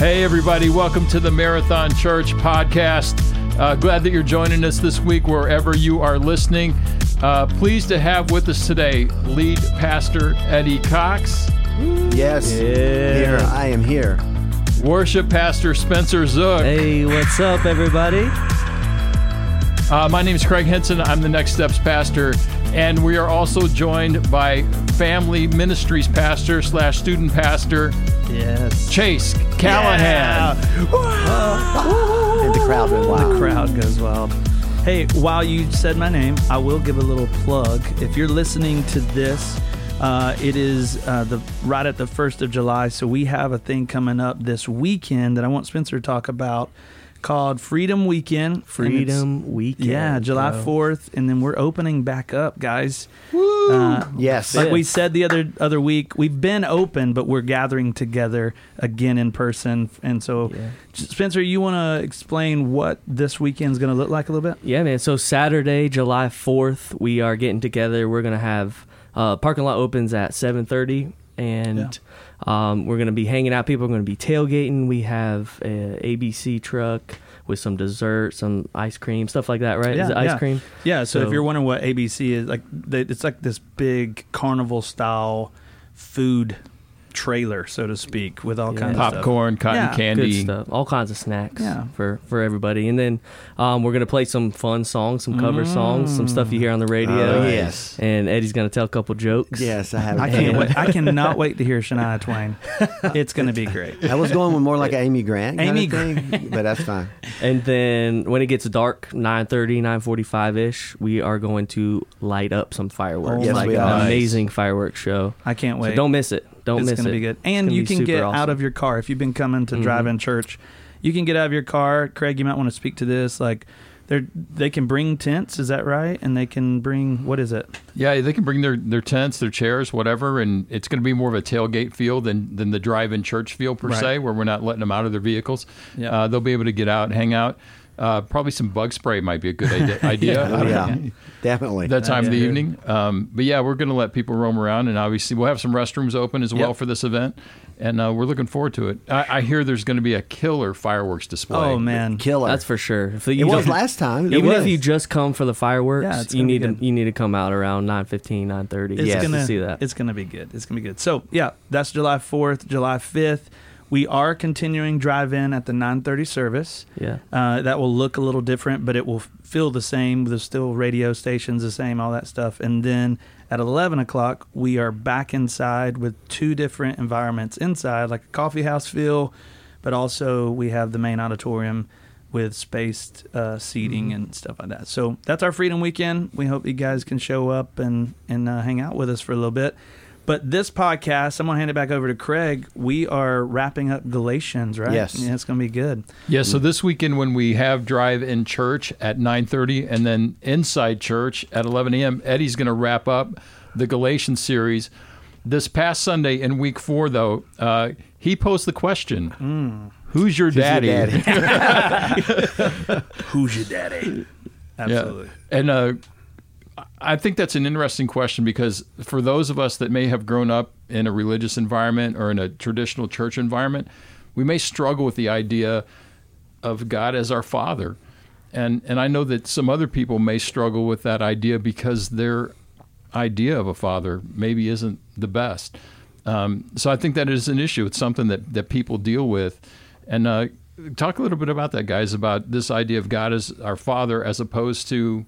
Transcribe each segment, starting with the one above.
Hey, everybody, welcome to the Marathon Church podcast. Uh, glad that you're joining us this week wherever you are listening. Uh, pleased to have with us today lead pastor Eddie Cox, Yes, here I am here. worship pastor Spencer Zook. Hey, what's up, everybody? Uh, my name is Craig Henson. I'm the Next Steps pastor, and we are also joined by Family Ministries pastor slash student pastor Yes. Chase Callahan. And the crowd went wild. The crowd goes wild. Hey, while you said my name, I will give a little plug. If you're listening to this, uh, it is uh, the right at the first of July, so we have a thing coming up this weekend that I want Spencer to talk about called Freedom Weekend. Freedom Weekend. Yeah, July fourth, and then we're opening back up, guys. Uh, Yes. like we said the other other week, we've been open, but we're gathering together again in person. And so, Yeah. Spencer, you want to explain what this weekend's going to look like a little bit? Yeah, man. So Saturday, July 4th, we are getting together. We're going to have uh, parking lot opens at 7:30 and um, we're going to be hanging out. People are going to be tailgating. We have a ABC truck with some dessert, some ice cream, stuff like that, right? Is it ice yeah. cream? Yeah. So, if you're wondering what ABC is, like, they, it's like this big carnival style food trailer, so to speak, with all Yeah. kinds of. Popcorn, cotton Yeah. Good candy. stuff. All kinds of snacks Yeah. for for everybody. And then um, we're going to play some fun songs, some cover songs, some stuff you hear on the radio. Oh, yes. And Eddie's going to tell a couple jokes. Yes, I have. I can't wait. I cannot wait to hear Shania Twain. It's going to be great. I was going with more like an Amy Grant. Amy Grant, thing, but that's fine. And then when it gets dark, 9.30, 9.45ish, we are going to light up some fireworks. Oh Yes, like we an amazing fireworks show. I can't So wait. don't miss it. Don't it's miss gonna it. be good. And you can get awesome. out of your car if you've been coming to Mhm. drive-in church. You can get out of your car. Craig, you might want to speak to this. Like, they they can bring tents. Is that right? And they can bring what is it? Yeah, they can bring their, their tents, their chairs, whatever, and it's going to be more of a tailgate feel than, than the drive-in church feel per Right. se, where we're not letting them out of their vehicles. Yeah. Uh, they'll be able to get out, hang out. Uh, probably some bug spray might be a good idea. idea. I Oh, yeah, definitely. That time of the evening. Um, but yeah, we're going to let people roam around, and obviously we'll have some restrooms open as well Yep. for this event, and uh, we're looking forward to it. I, I hear there's going to be a killer fireworks display. Oh man, Killer. That's for sure. If you it was last time. It Even was. if you just come for the fireworks, Yeah, you need to you need to come out around 9.15, 9.30 it's yes, gonna to see that. It's gonna be good. It's gonna be good. So yeah, that's July fourth, July fifth. We are continuing drive-in at the nine thirty service. yeah. Uh, that will look a little different, but it will feel the same. There's still radio stations, the same, all that stuff. And then at 11 o'clock, we are back inside with two different environments inside, like a coffee house feel, but also we have the main auditorium with spaced uh, seating and stuff like that. So that's our Freedom Weekend. We hope you guys can show up and, and uh, hang out with us for a little bit. But this podcast, I'm going to hand it back over to Craig. We are wrapping up Galatians, right? Yes. Yeah, it's going to be good. Yeah, so this weekend when we have drive-in church at 9:30 and then inside church at 11 a.m., Eddie's going to wrap up the Galatians series. This past Sunday in week four, though, uh, he posed the question: Who's your Who's your daddy? daddy? Who's your daddy? Absolutely. Yeah. And uh, I think that's an interesting question because for those of us that may have grown up in a religious environment or in a traditional church environment, we may struggle with the idea of God as our Father. And and I know that some other people may struggle with that idea because their idea of a father maybe isn't the best. Um, so I think that is an issue. It's something that, that people deal with. And uh, talk a little bit about that, guys, about this idea of God as our father as opposed to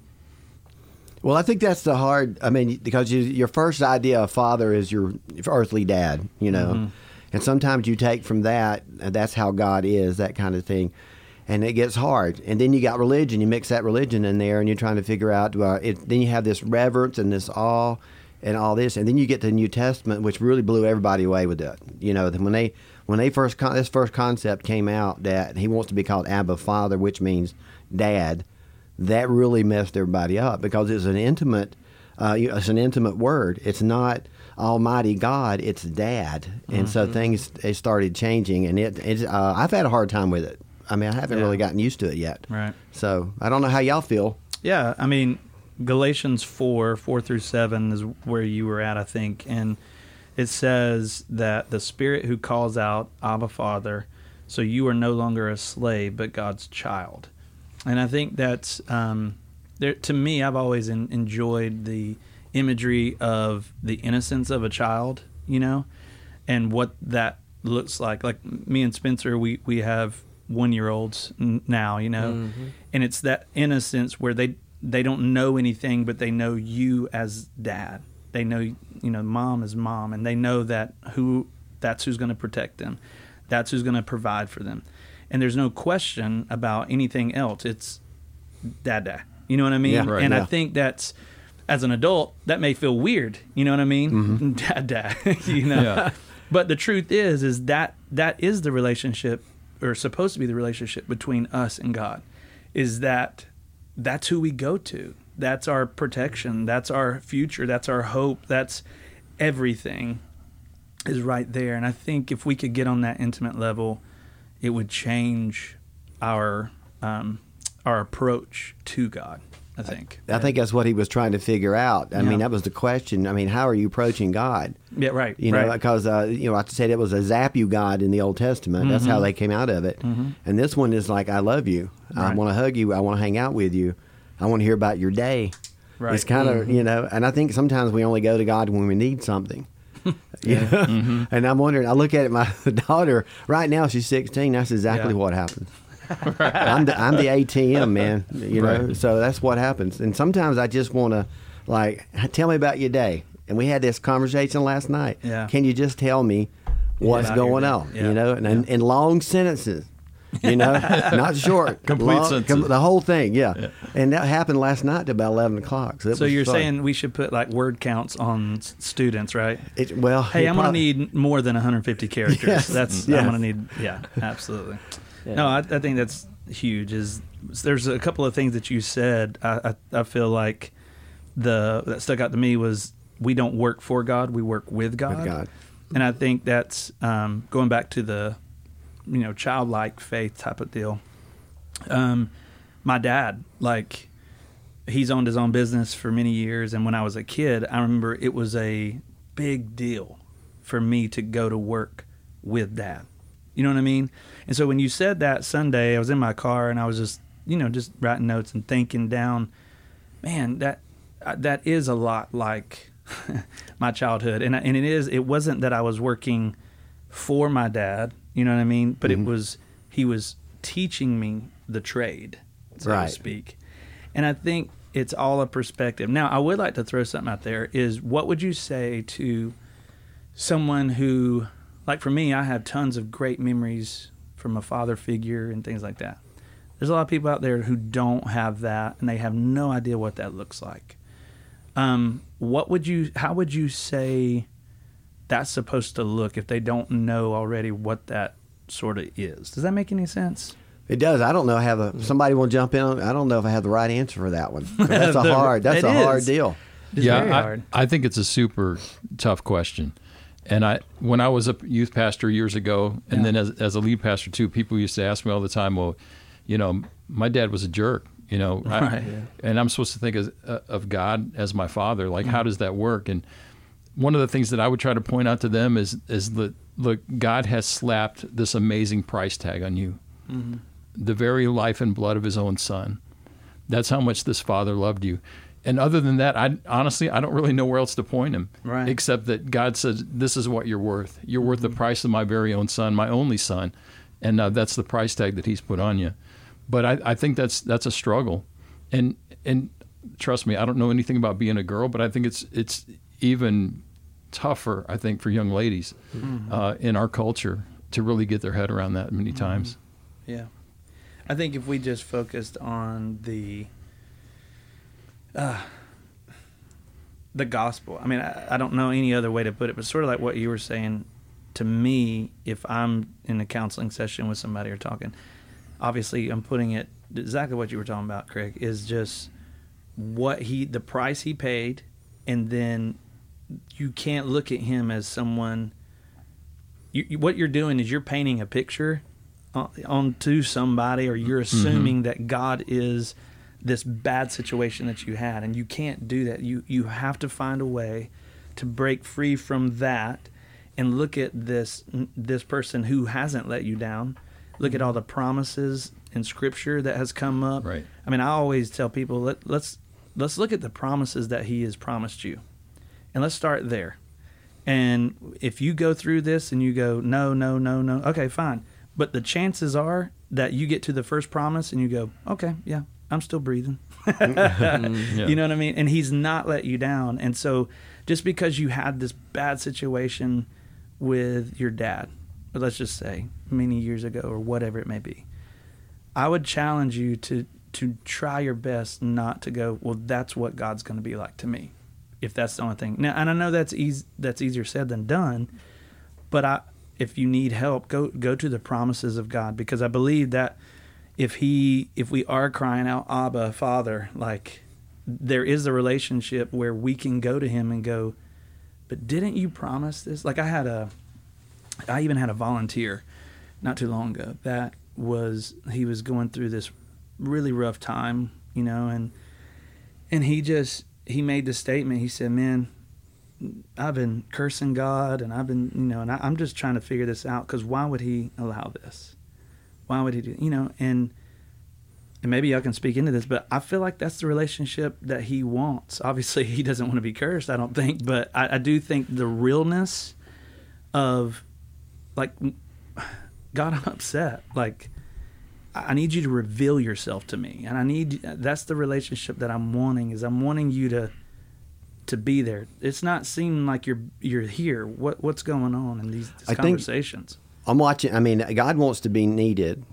Well, I think that's the hard. I mean, because you, your first idea of father is your earthly dad, you know, and sometimes you take from that, that's how God is, that kind of thing, and it gets hard. And then you got religion. You mix that religion in there, and you're trying to figure out. Uh, it, then you have this reverence and this awe, and all this, and then you get to the New Testament, which really blew everybody away with that. You know, when they when they first con- this first concept came out that he wants to be called Abba Father, which means dad that really messed everybody up because it's an intimate uh, it's an intimate word it's not almighty god it's dad and so things they started changing and it it's, uh, i've had a hard time with it i mean i haven't Yeah. really gotten used to it yet Right. so i don't know how y'all feel Yeah, I mean, Galatians 4, 4 through 7 is where you were at, I think. And it says that the Spirit who calls out, Abba Father, So you are no longer a slave, but God's child. And I think that's um, there. To me, I've always en- enjoyed the imagery of the innocence of a child, you know, and what that looks like. Like me and Spencer, we we have one year olds now, you know, Mm-hmm. and it's that innocence where they they don't know anything, but they know you as dad. They know you know mom is mom, and they know that who that's who's going to protect them, that's who's going to provide for them, and there's no question about anything else. It's dad, dad. You know what I mean? Yeah, right, and yeah. I think that's as an adult that may feel weird. You know what I mean? Mm-hmm. Dad, dad. you know. Yeah. But the truth is, is that that is the relationship, or supposed to be the relationship between us and God. Is that that's who we go to. That's our protection. That's our future. That's our hope. That's everything is right there. And I think if we could get on that intimate level, it would change our um, our approach to God. I think. I think that's what he was trying to figure out. I Yeah. mean, that was the question. I mean, how are you approaching God? Yeah. Right. You know, right. because uh, you know, I said it was a zap you God in the Old Testament. That's Mm-hmm. how they came out of it. And this one is like, I love you. I want to hug you. I want to hang out with you. I want to hear about your day. Right. It's kind of you know, and I think sometimes we only go to God when we need something. yeah. Mm-hmm. And I'm wondering. I look at my daughter right now. She's 16. That's exactly Yeah. what happens. I'm the I'm the ATM man, you know. Right. So that's what happens. And sometimes I just want to, like, tell me about your day. And we had this conversation last night. Yeah. Can you just tell me what's going on? Yeah. You know, and in long sentences. You know, not short, Complete long- sentences. the whole thing. Yeah. and that happened last night to about eleven o'clock. So, So you're fun. saying we should put like word counts on s- students, right? it, well, Hey, I'm going to need more than 150 characters. Yes, That's yes. I'm going to need. Yeah, absolutely. Yeah. No, I, I think that's huge. Is there's a couple of things that you said. I, I I feel like the that stuck out to me was we don't work for God, we work with God. With God. And I think that's um, going back to the you know childlike faith type of deal. Um, my dad, like, he's owned his own business for many years, and when I was a kid, I remember it was a big deal for me to go to work with dad. You know what I mean? And so when you said that Sunday, I was in my car and I was just, you know, just writing notes and thinking down, man, that uh, that is a lot like my childhood, and and it is. It wasn't that I was working for my dad, you know what I mean? But it was he was teaching me the trade, so Right. to speak. And I think it's all a perspective. Now, I would like to throw something out there. Is what would you say to someone who, like for me, I have tons of great memories from a father figure and things like that. There's a lot of people out there who don't have that, and they have no idea what that looks like. Um, what would you? How would you say that's supposed to look if they don't know already what that sort of is? Does that make any sense? It does. I don't know. I have a somebody will jump in. I don't know if I have the right answer for that one. That's a The- hard. That's it a hard deal. It's yeah, very I, hard. I think it's a super tough question. And I, when I was a youth pastor years ago, and Yeah. then as, as a lead pastor too, people used to ask me all the time, "Well, you know, my dad was a jerk, you know, I- Right. and I'm supposed to think as, uh, of God as my father. Like, Mm-hmm. how does that work?" And one of the things that I would try to point out to them is is that look, God has slapped this amazing price tag on you, Mm-hmm. the very life and blood of His own Son. That's how much this Father loved you. And other than that, I honestly I don't really know where else to point him, Right. except that God says this is what you're worth. You're worth Mm-hmm. the price of my very own Son, my only Son, and uh, that's the price tag that He's put on you. But I, I think that's that's a struggle, and and trust me, I don't know anything about being a girl, but I think it's it's even tougher. I think for young ladies Mm-hmm. uh, in our culture to really get their head around that many times. Yeah. I think if we just focused on the uh, the gospel. I mean, I, I don't know any other way to put it, but sort of like what you were saying to me, if I'm in a counseling session with somebody or talking, obviously I'm putting it exactly what you were talking about, Craig, is just what he the price he paid and then you can't look at him as someone you, you- what you're doing is you're painting a picture on, onto somebody or you're mm-hmm. assuming that God is this bad situation that you had and you can't do that. You you have to find a way to break free from that and look at this this person who hasn't let you down. Look at mm-hmm. all the promises in Scripture that has come up. Right. I mean, I always tell people let, let's let's look at the promises that He has promised you, and let's start there. And if you go through this and you go no, no, no, no, okay, fine. But the chances are that you get to the first promise and you go, okay, yeah, I'm still breathing. Yeah. Mm-hmm. You know what I mean? And he's not let you down. And so just because you had this bad situation with your dad, let's just say many years ago or whatever it may be, I would challenge you to to try your best not to go, well, that's what God's going to be like to me. If that's the only thing. Now, and I know that's easy that's easier said than done, but I if you need help, go go to the promises of God because I believe that if he if we are crying out abba father like there is a relationship where we can go to him and go but didn't you promise this like i had a i even had a volunteer not too long ago that was he was going through this really rough time you know and and he just he made the statement. He said man i've been cursing god and i've been you know and I, i'm just trying to figure this out because why would he allow this? Why would he do you know? And and maybe y'all can speak into this but i feel like that's the relationship that he wants. Obviously he doesn't want to be cursed i don't think but i, I do think the realness of like god i'm upset. Like I need you to reveal yourself to me, and I need that's the relationship that I'm wanting. Is I'm wanting you to to be there. It's not seeming like you're you're here. What what's going on in these, these I think- conversations? I'm watching. I mean, God wants to be needed.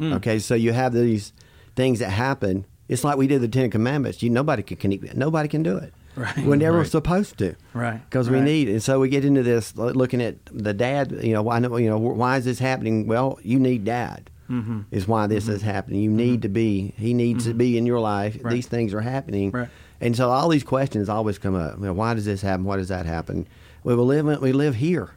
Mm. Okay, so you have these things that happen. It's like we did the Ten Commandments. You nobody can, can nobody can do it. Right. We're never Right. supposed to. Right. Because we Right. need, and so we get into this looking at the dad. You know, why? You know, why is this happening? Well, you need dad. Mm-hmm. Is why this is happening. You need to be. He needs to be in your life. Right. These things are happening. Right. And so all these questions always come up. You know, why does this happen? Why does that happen? We will live. We live here.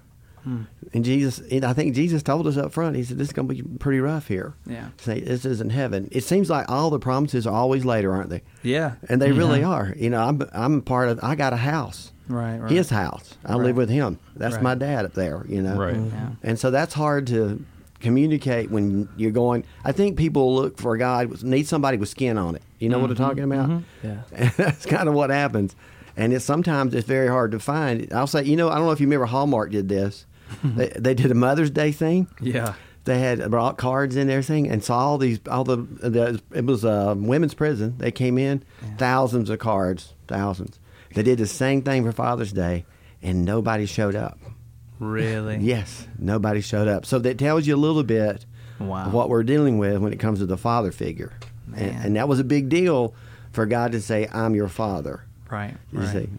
Hmm. And Jesus, and I think Jesus told us up front. He said, "This is going to be pretty rough here. Yeah. Say, this isn't heaven. It seems like all the promises are always later, aren't they? Yeah. And they really are. You know, I'm I'm part of. I got a house, Right. Right. his house. I Right. live with him. That's Right. my dad up there. You know, Right. Yeah. and so that's hard to communicate when you're going. I think people look for a God need somebody with skin on it. You know what I'm talking about? Mm-hmm. Yeah. And that's kind of what happens. And it's sometimes it's very hard to find. I'll say, you know, I don't know if you remember Hallmark did this. they, they did a Mother's Day thing. Yeah. They had brought cards and everything, and saw all these all the, the it was a women's prison. They came in thousands of cards, thousands. They did the same thing for Father's Day, and nobody showed up. Really. Yes, nobody showed up. So that tells you a little bit Wow. of what we're dealing with when it comes to the father figure, and, and that was a big deal for God to say, "I'm your father." Right. You right. see,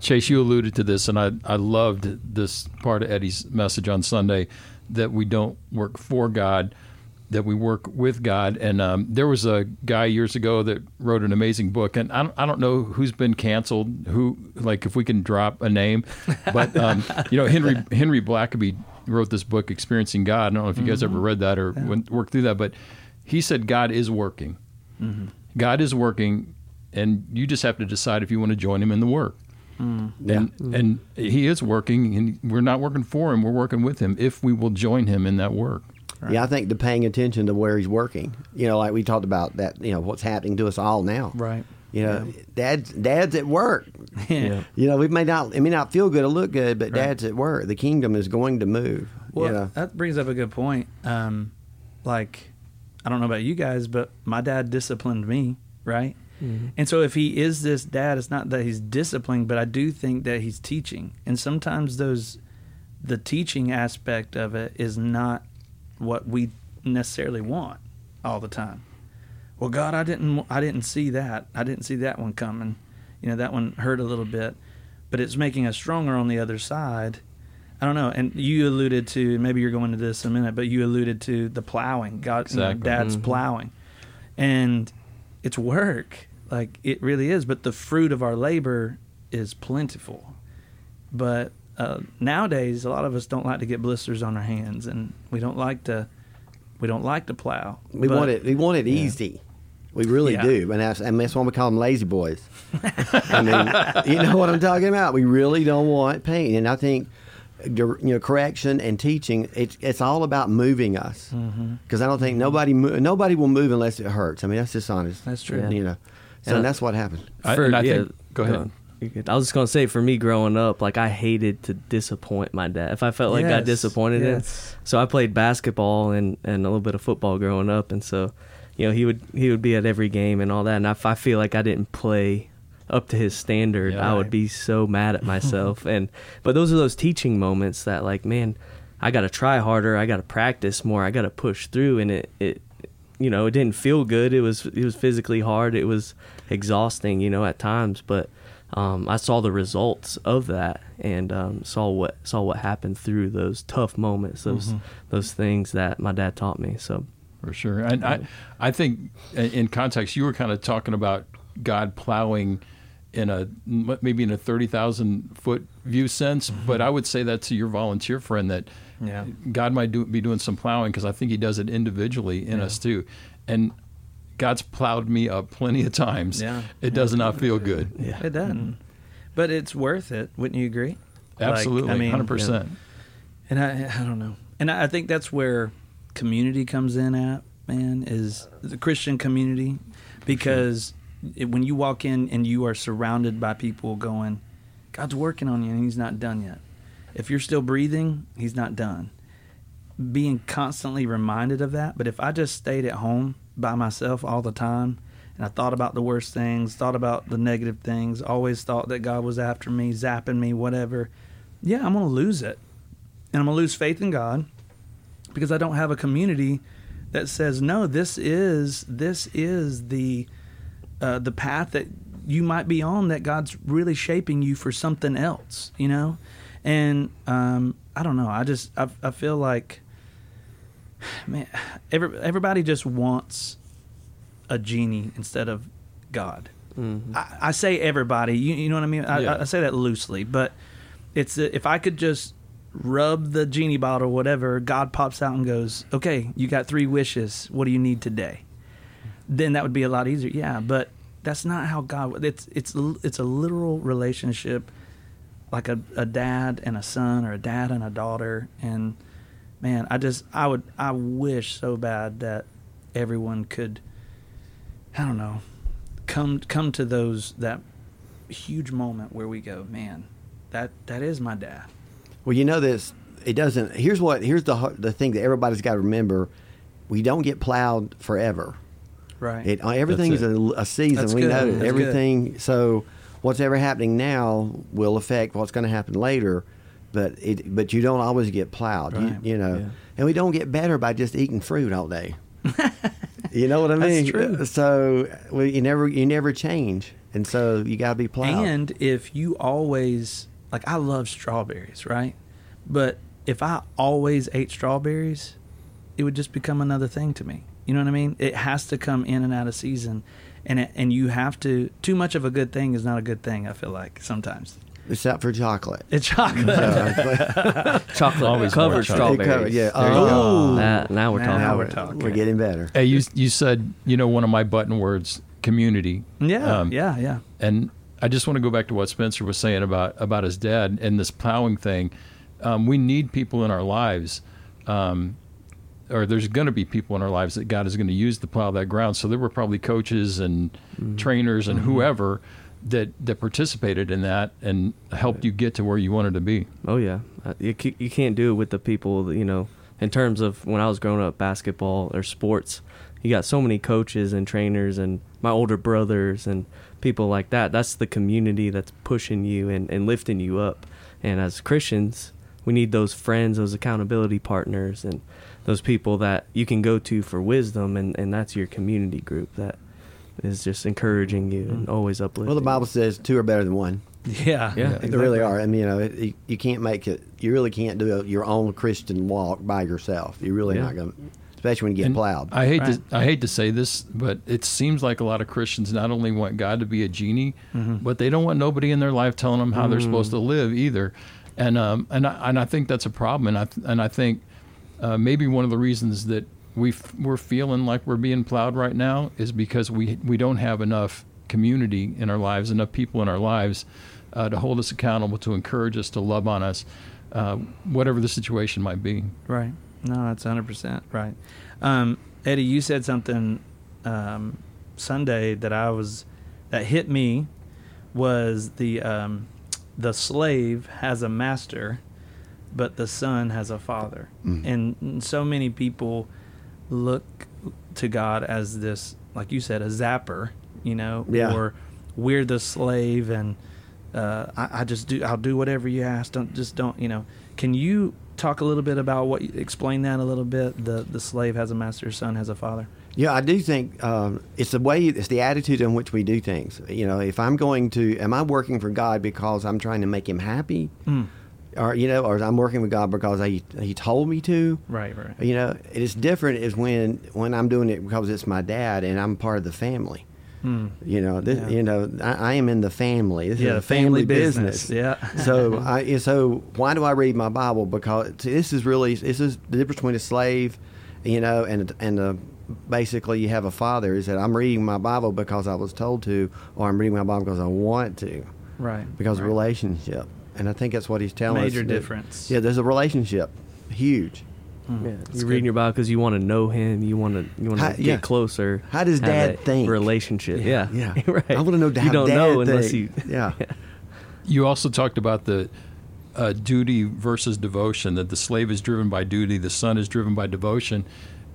Chase, you alluded to this, and I, I loved this part of Eddie's message on Sunday that we don't work for God, that we work with God. And um, there was a guy years ago that wrote an amazing book, and I don't, I don't know who's been canceled, who, like, if we can drop a name, but, um, you know, Henry, Henry Blackaby wrote this book, Experiencing God. I don't know if you guys ever read that or went, worked through that, but he said God is working. God is working, and you just have to decide if you want to join him in the work. yeah. And, and he is working, and we're not working for him. We're working with him if we will join him in that work. Yeah, I think the paying attention to where he's working. You know, like we talked about that. You know, what's happening to us all now. Right. You know, dad's dad's at work. Yeah. You know, we may not it may not feel good or look good, but dad's at work. The kingdom is going to move. Well, you know. that brings up a good point. Um, like, I don't know about you guys, but my dad disciplined me, right? And so, if he is this dad, it's not that he's disciplining, but I do think that he's teaching. And sometimes those, the teaching aspect of it is not what we necessarily want all the time. Well, God, I didn't, I didn't see that. I didn't see that one coming. You know, that one hurt a little bit, but it's making us stronger on the other side. I don't know. And you alluded to maybe you're going to this in a minute, but you alluded to the plowing. God, you know, Exactly. Dad's mm-hmm. plowing, and it's work. Like it really is. But the fruit of our labor is plentiful. But uh, nowadays, a lot of us don't like to get blisters on our hands, and we don't like to. We don't like to plow. We But- want it. We want it easy. We really Yeah. do, and that's, and that's why we call them lazy boys. I mean, you know what I'm talking about. We really don't want pain, and I think you know, correction and teaching. It's it's all about moving us. Because I don't think nobody mo- nobody will move unless it hurts. I mean, that's just honest. That's true. You know, So- and that's what happened. I- For- and I yeah, think, go ahead. You could- I was just gonna say, for me growing up, like I hated to disappoint my dad. If I felt like I disappointed yes. him, so I played basketball and and a little bit of football growing up, and so you know he would he would be at every game and all that, and if I feel like I didn't play up to his standard, Yeah. I would be so mad at myself. and but those are those teaching moments that like, man, I got to try harder, I got to practice more, I got to push through, and it it you know, it didn't feel good. It was it was physically hard. It was exhausting, you know, at times. But um, I saw the results of that and um, saw what saw what happened through those tough moments, those those things that my dad taught me. So For sure. And I, I think in- in context, you were kind of talking about God plowing in a maybe in a 30,000 foot view sense, but I would say that to your volunteer friend that Yeah. God might do, be doing some plowing because I think he does it individually in us too. And God's plowed me up plenty of times. Yeah. It does not feel good. yeah, It doesn't. Mm-hmm. But it's worth it. Wouldn't you agree? Like, Absolutely. I mean, 100%. And I, I don't know. And I I think that's where community comes in at, man, is the Christian community. Because it, when you walk in and you are surrounded by people going, God's working on you and he's not done yet. If you're still breathing, he's not done. Being constantly reminded of that. But if I just stayed at home by myself all the time and I thought about the worst things, thought about the negative things, always thought that God was after me, zapping me, whatever, yeah, I'm going to lose it and I'm gonna lose faith in God because I don't have a community that says no. This is this is the uh, the path that you might be on that God's really shaping you for something else, you know. And um, I don't know. I just I, I feel like man, every, everybody just wants a genie instead of God. Mhm. I, I say everybody. You, you know what I mean? I, Yeah. I say that loosely, but it's uh, if I could just rub the genie bottle, whatever, God pops out and goes, "Okay, you got three wishes. What do you need today?" Then that would be a lot easier. Yeah, but that's not how God. It's it's it's a literal relationship, like a, a dad and a son, or a dad and a daughter. And man, I just I would I wish so bad that everyone could. I don't know come come to those that huge moment where we go, man, that that is my dad. Well, you know this. It doesn't. Here's what. Here's the the thing that everybody's got to remember. We don't get plowed forever. Right. It everything's That's a, a season. That's we good. know That's good. everything. So what's ever happening now will affect what's going to happen later. But it. But you don't always get plowed. Right. You, you know. Yeah. And we don't get better by just eating fruit all day. you know what I mean? That's true. Uh, so well, you never you never change, and so you got to be plowed. and if you always like I love strawberries, right? But if I always ate strawberries, it would just become another thing to me. You know what I mean? It has to come in and out of season. And it, and you have to too much of a good thing is not a good thing, I feel like sometimes. Except for chocolate. It's chocolate. So, chocolate Always covered more chocolate. It strawberries. covered, yeah. There you go. Oh. That, now we're Now talking. we're talking. We're getting better. Hey, you, you said, you know, one of my button words, community. yeah, Um, yeah, yeah. And I just want to go back to what Spencer was saying about about his dad and this plowing thing. Um, we need people in our lives, um, or there's going to be people in our lives that God is going to use to plow that ground. So there were probably coaches and trainers and whoever that that participated in that and helped you get to where you wanted to be. Oh yeah, Uh, you you can't do it with the people you know. In terms of when I was growing up, basketball or sports, you got so many coaches and trainers and my older brothers and people like that. That's the community that's pushing you and, and lifting you up. And as Christians, we need those friends, those accountability partners, and those people that you can go to for wisdom. And, and that's your community group that is just encouraging you and always uplifting. Well, the. Bible says two are better than one. Yeah. Yeah. They really are. I mean, you know, it, you, you can't make it. You really can't do a, your own Christian walk by yourself. You're really Yeah. not going to, especially when you get And plowed. I hate Right. to I hate to say this, but it seems like a lot of Christians not only want God to be a genie, but they don't want nobody in their life telling them how they're supposed to live either. And um and I, and I think that's a problem. And I and I think uh, maybe one of the reasons that we f- we're feeling like we're being plowed right now is because we we don't have enough community in our lives, enough people in our lives uh, to hold us accountable, to encourage us, to love on us. uh, whatever the situation might be. Right. No, that's hundred percent right. Um, Eddie, you said something um, Sunday that I was that hit me was the um, the slave has a master, but the son has a father, Mhm. and so many people look to God as this, like you said, a zapper, you know, Yeah. or we're the slave and uh, I, I just do I'll do whatever you ask. Don't just don't you know. Can you talk a little bit about what explain that a little bit? The the slave has a master, son has a father. Yeah, I do think um, it's the way, it's the attitude in which we do things. You know, if I'm going to, am I working for God because I'm trying to make Him happy, Mm. Or you know, or I'm working with God because He He told me to? Right, right. You know, it is different is when when I'm doing it because it's my dad and I'm part of the family. Mm. You know, this, Yeah. you know, I, I am in the family. This Yeah, is a family family, business. business. Yeah. so I so why do I read my Bible? Because this is really this is the difference between a slave, you know, and and a, basically you have a father. Is that I'm reading my Bible because I was told to, or I'm reading my Bible because I want to, Right. because of relationship. And I think that's what he's telling us. Major that- difference. Yeah, there's a relationship, huge. Mm. Yeah, you're good. reading your Bible because you want to know Him. You want to you want to get yeah. closer. How does Dad think? Relationship. Yeah. Yeah, right. I want to know how You don't Dad know unless you. thinks. Yeah. You also talked about the uh, duty versus devotion. That the slave is driven by duty, the son is driven by devotion,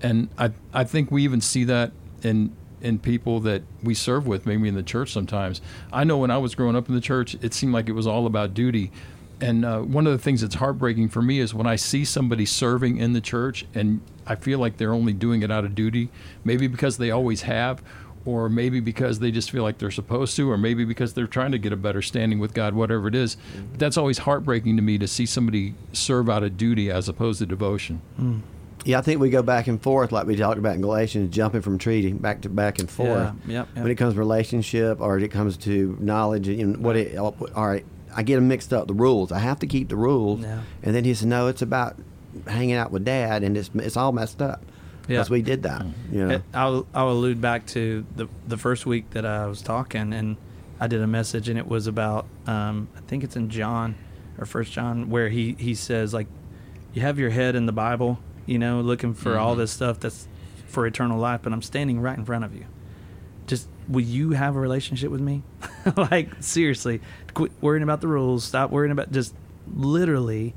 and I I think we even see that in in people that we serve with, maybe in the church sometimes. I know when I was growing up in the church, it seemed like it was all about duty. And uh, one of the things that's heartbreaking for me is when I see somebody serving in the church and I feel like they're only doing it out of duty, maybe because they always have, or maybe because they just feel like they're supposed to, or maybe because they're trying to get a better standing with God, whatever it is. That's always heartbreaking to me to see somebody serve out of duty as opposed to devotion. Yeah, I think we go back and forth like we talked about in Galatians, jumping from tree to back to back and forth. Yeah, yep, yep. When it comes to relationship or it comes to knowledge and what it, all right, I get them mixed up. The rules, I have to keep the rules. Yeah. And then he said, no, it's about hanging out with dad, and it's it's all messed up Yeah. because we did that. You know, It- I'll I'll allude back to the the first week that I was talking, and I did a message, and it was about um, I think it's in John or First John where he he says like, you have your head in the Bible, you know, looking for all Mhm. this stuff that's for eternal life, but I'm standing right in front of you. Just will you have a relationship with me? like seriously, quit worrying about the rules. Stop worrying about just literally.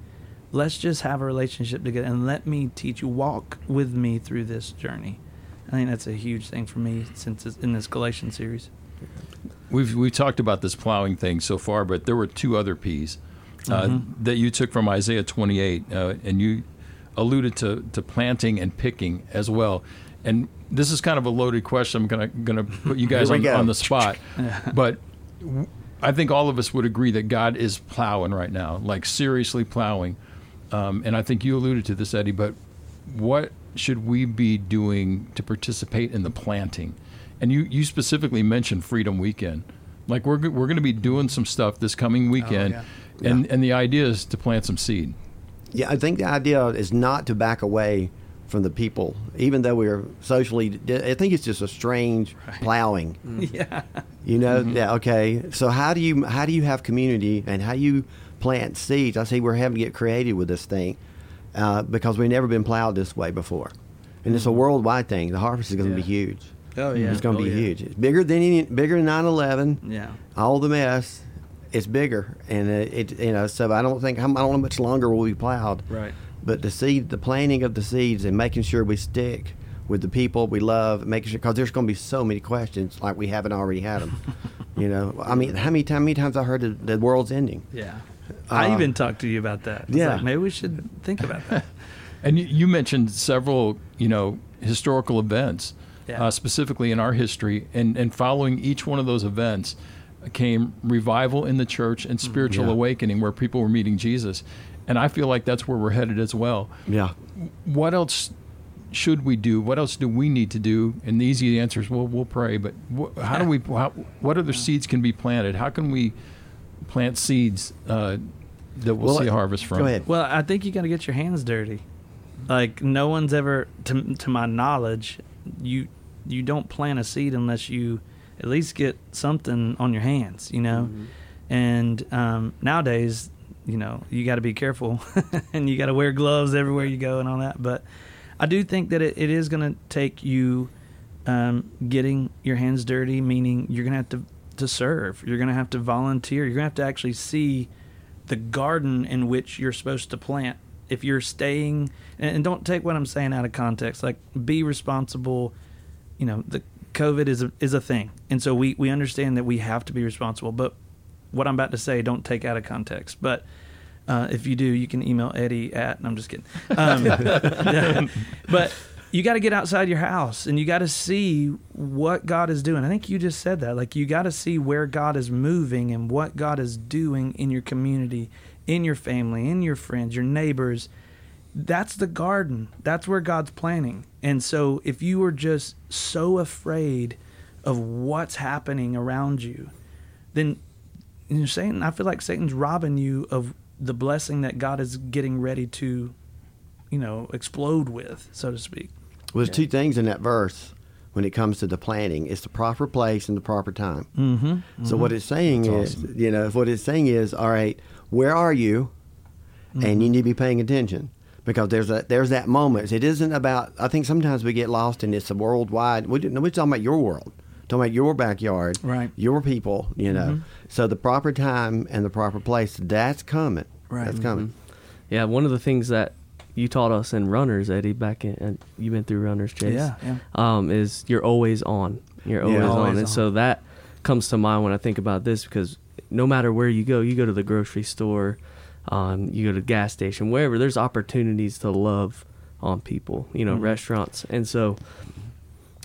Let's just have a relationship together and let me teach you. Walk with me through this journey. I think that's a huge thing for me since it's in this Galatian series. We've we've talked about this plowing thing so far, but there were two other P's uh, Mhm. that you took from Isaiah 28, uh, and you alluded to, to planting and picking as well. And this is kind of a loaded question. I'm gonna gonna put you guys on, on the spot, but w- I think all of us would agree that God is plowing right now, like seriously plowing. Um, and I think you alluded to this, Eddie. But what should we be doing to participate in the planting? And you, you specifically mentioned Freedom Weekend. Like we're we're going to be doing some stuff this coming weekend, yeah. and and the idea is to plant some seed. Yeah, I think the idea is not to back away from the people, even though we're socially. I think it's just a strange plowing. Mm. yeah. You know, mm-hmm. yeah, okay. So how do you how do you have community and how you plant seeds? I see we're having to get creative with this thing uh, because we've never been plowed this way before, and it's a mm-hmm. worldwide thing. The harvest is going to be huge. Oh yeah. It's going to Oh, be yeah. huge. It's bigger than any, bigger than 9/11. Yeah. All the mess, it's bigger, and it, it you know. So I don't think I don't know how much longer will be plowed. Right. But the seed, the planting of the seeds, and making sure we stick with the people we love, making sure because there's going to be so many questions like we haven't already had them. you know, I mean, how many time, many times I heard that the world's ending? Yeah. I Uh, even talked to you about that. It's yeah. like, maybe we should think about that. And you, you mentioned several, you know, historical events, Yeah. uh, specifically in our history, and and following each one of those events came revival in the church and spiritual Yeah. awakening, where people were meeting Jesus, and I feel like that's where we're headed as well. Yeah. What else should we do? What else do we need to do? And the easy answer is, well, we'll pray. But wh- how do we? How, what other seeds can be planted? How can we plant seeds uh, that we'll, Well, see a harvest from? Go ahead. Well, I think you got to get your hands dirty. Like no one's ever, to to my knowledge, you you don't plant a seed unless you at least get something on your hands. You know, and um, nowadays, you know you got to be careful and you got to wear gloves everywhere you go and all that. But I do think that it, it is going to take you um, getting your hands dirty, meaning you're going to have to to serve. You're going to have to volunteer. You're going to have to actually see the garden in which you're supposed to plant. If you're staying, and, and don't take what I'm saying out of context. Like, be responsible. You know, the COVID is a, is a thing, and so we we understand that we have to be responsible. But what I'm about to say, don't take out of context. But uh, if you do, you can email Eddie at. No, I'm just kidding. Um, but you got to get outside your house and you got to see what God is doing. I think you just said that. Like you got to see where God is moving and what God is doing in your community, in your family, in your friends, your neighbors. That's the garden. That's where God's planting. And so if you are just so afraid of what's happening around you, then you know, Satan, I feel like Satan's robbing you of the blessing that God is getting ready to, you know, explode with, so to speak. Well, there's two things in that verse when it comes to the planting. It's the proper place and the proper time. Mm-hmm. So what it's saying That's is, you know, what it's saying is, all right, where are you? And you need to be paying attention because there's a there's that moment. It isn't about. I think sometimes we get lost in it's a worldwide. We didn't, we're talking about your world, talking about your backyard, Right. Your people, you know. So the proper time and the proper place, that's coming. Right. That's coming. Yeah, one of the things that you taught us in runners, Eddie, back in and you've been through runners, Chase. Yeah, yeah. Um, is you're always on. You're Yeah, always, always on, and so that comes to mind when I think about this because no matter where you go, you go to the grocery store, um, you go to the gas station, wherever. There's opportunities to love on people. You know, Mhm. restaurants, and so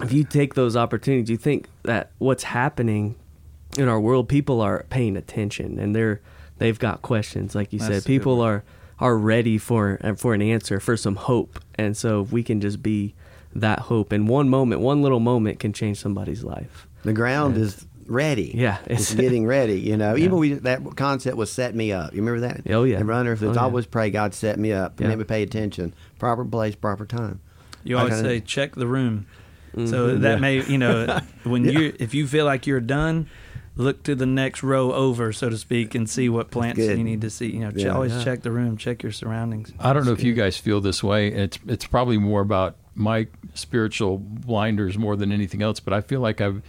if you take those opportunities, you think that what's happening in our world, people are paying attention and they're they've got questions, like you That's said. People are are ready for uh, for an answer, for some hope, and so if we can just be that hope in one moment, one little moment can change somebody's life. The ground Yeah. is ready. Yeah, it's, it's- getting ready. You know, Yeah. even we that concept was set me up. You remember that? Oh, yeah. And runners, Oh, it's yeah. always pray God set me up. Yeah. Let me pay attention. Proper place, proper time. You always kinda- say check the room. So Mhm. that Yeah. may you know when Yeah. you if you feel like you're done, look to the next row over, so to speak, and see what plants you need to see. You know, ch- Yeah. always Yeah. check the room, check your surroundings. I don't know if you guys feel this way. It's it's probably more about my spiritual blinders more than anything else, but I feel like I've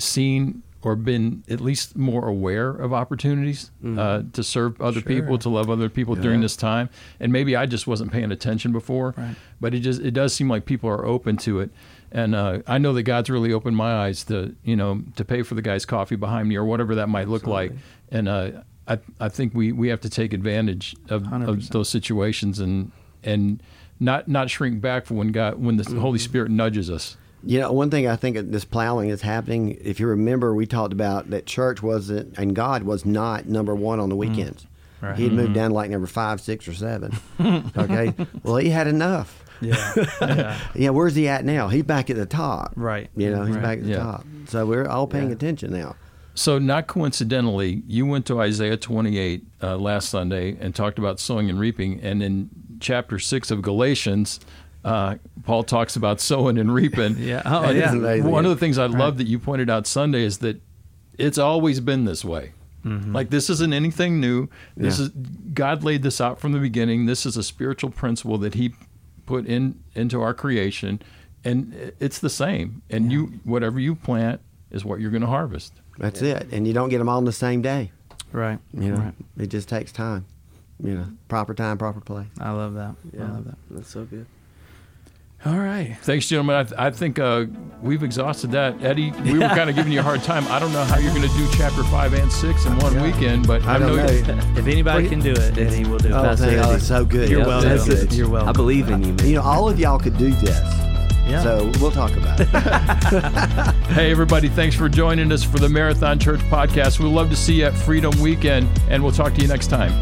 seen or been at least more aware of opportunities uh, to serve other Mm-hmm. Sure. people, to love other people during this time. And maybe I just wasn't paying attention before, Right. but it just it does seem like people are open to it. And uh, I know that God's really opened my eyes to you know to pay for the guy's coffee behind me or whatever that might look like. And uh, I I think we, we have to take advantage of, of those situations and and not not shrink back for when God when the Holy Spirit nudges us. You know, one thing I think this plowing is happening. If you remember, we talked about that church wasn't and God was not number one on the weekends. Right. He had moved down to like number five, six, or seven. okay, well he had enough. Yeah, yeah. Yeah, where's he at now? He's back at the top. Right. You know, he's Right. back at the Yeah. top. So we're all paying Yeah. attention now. So, not coincidentally, you went to Isaiah 28 uh, last Sunday and talked about sowing and reaping. And in chapter 6 of Galatians, uh, Paul talks about sowing and reaping. Yeah. Oh, And yeah. amazing. One of the things I Right. love that you pointed out Sunday is that it's always been this way. Mm-hmm. Like this isn't anything new. This Yeah. is God laid this out from the beginning. This is a spiritual principle that He put in into our creation, and it's the same. And you, whatever you plant, is what you're going to harvest. That's it. And you don't get them all on the same day. Right. You know, Right. it just takes time. You know, proper time, proper place. I love that. Yeah, I love that. that's so good. All right. Thanks, gentlemen. I, th- I think uh, we've exhausted that. Eddie, we were kind of giving you a hard time. I don't know how you're going to do chapter five and six in one Yeah. weekend, but I don't know. If anybody can do it, Eddie will do it. Oh, That's thank it. oh, it's so good. You're Yeah, welcome. that's good. You're welcome. I believe in you, man. You know, all of y'all could do this. Yeah. So we'll talk about it. hey, everybody, thanks for joining us for the Marathon Church podcast. We'd love to see you at Freedom Weekend, and we'll talk to you next time.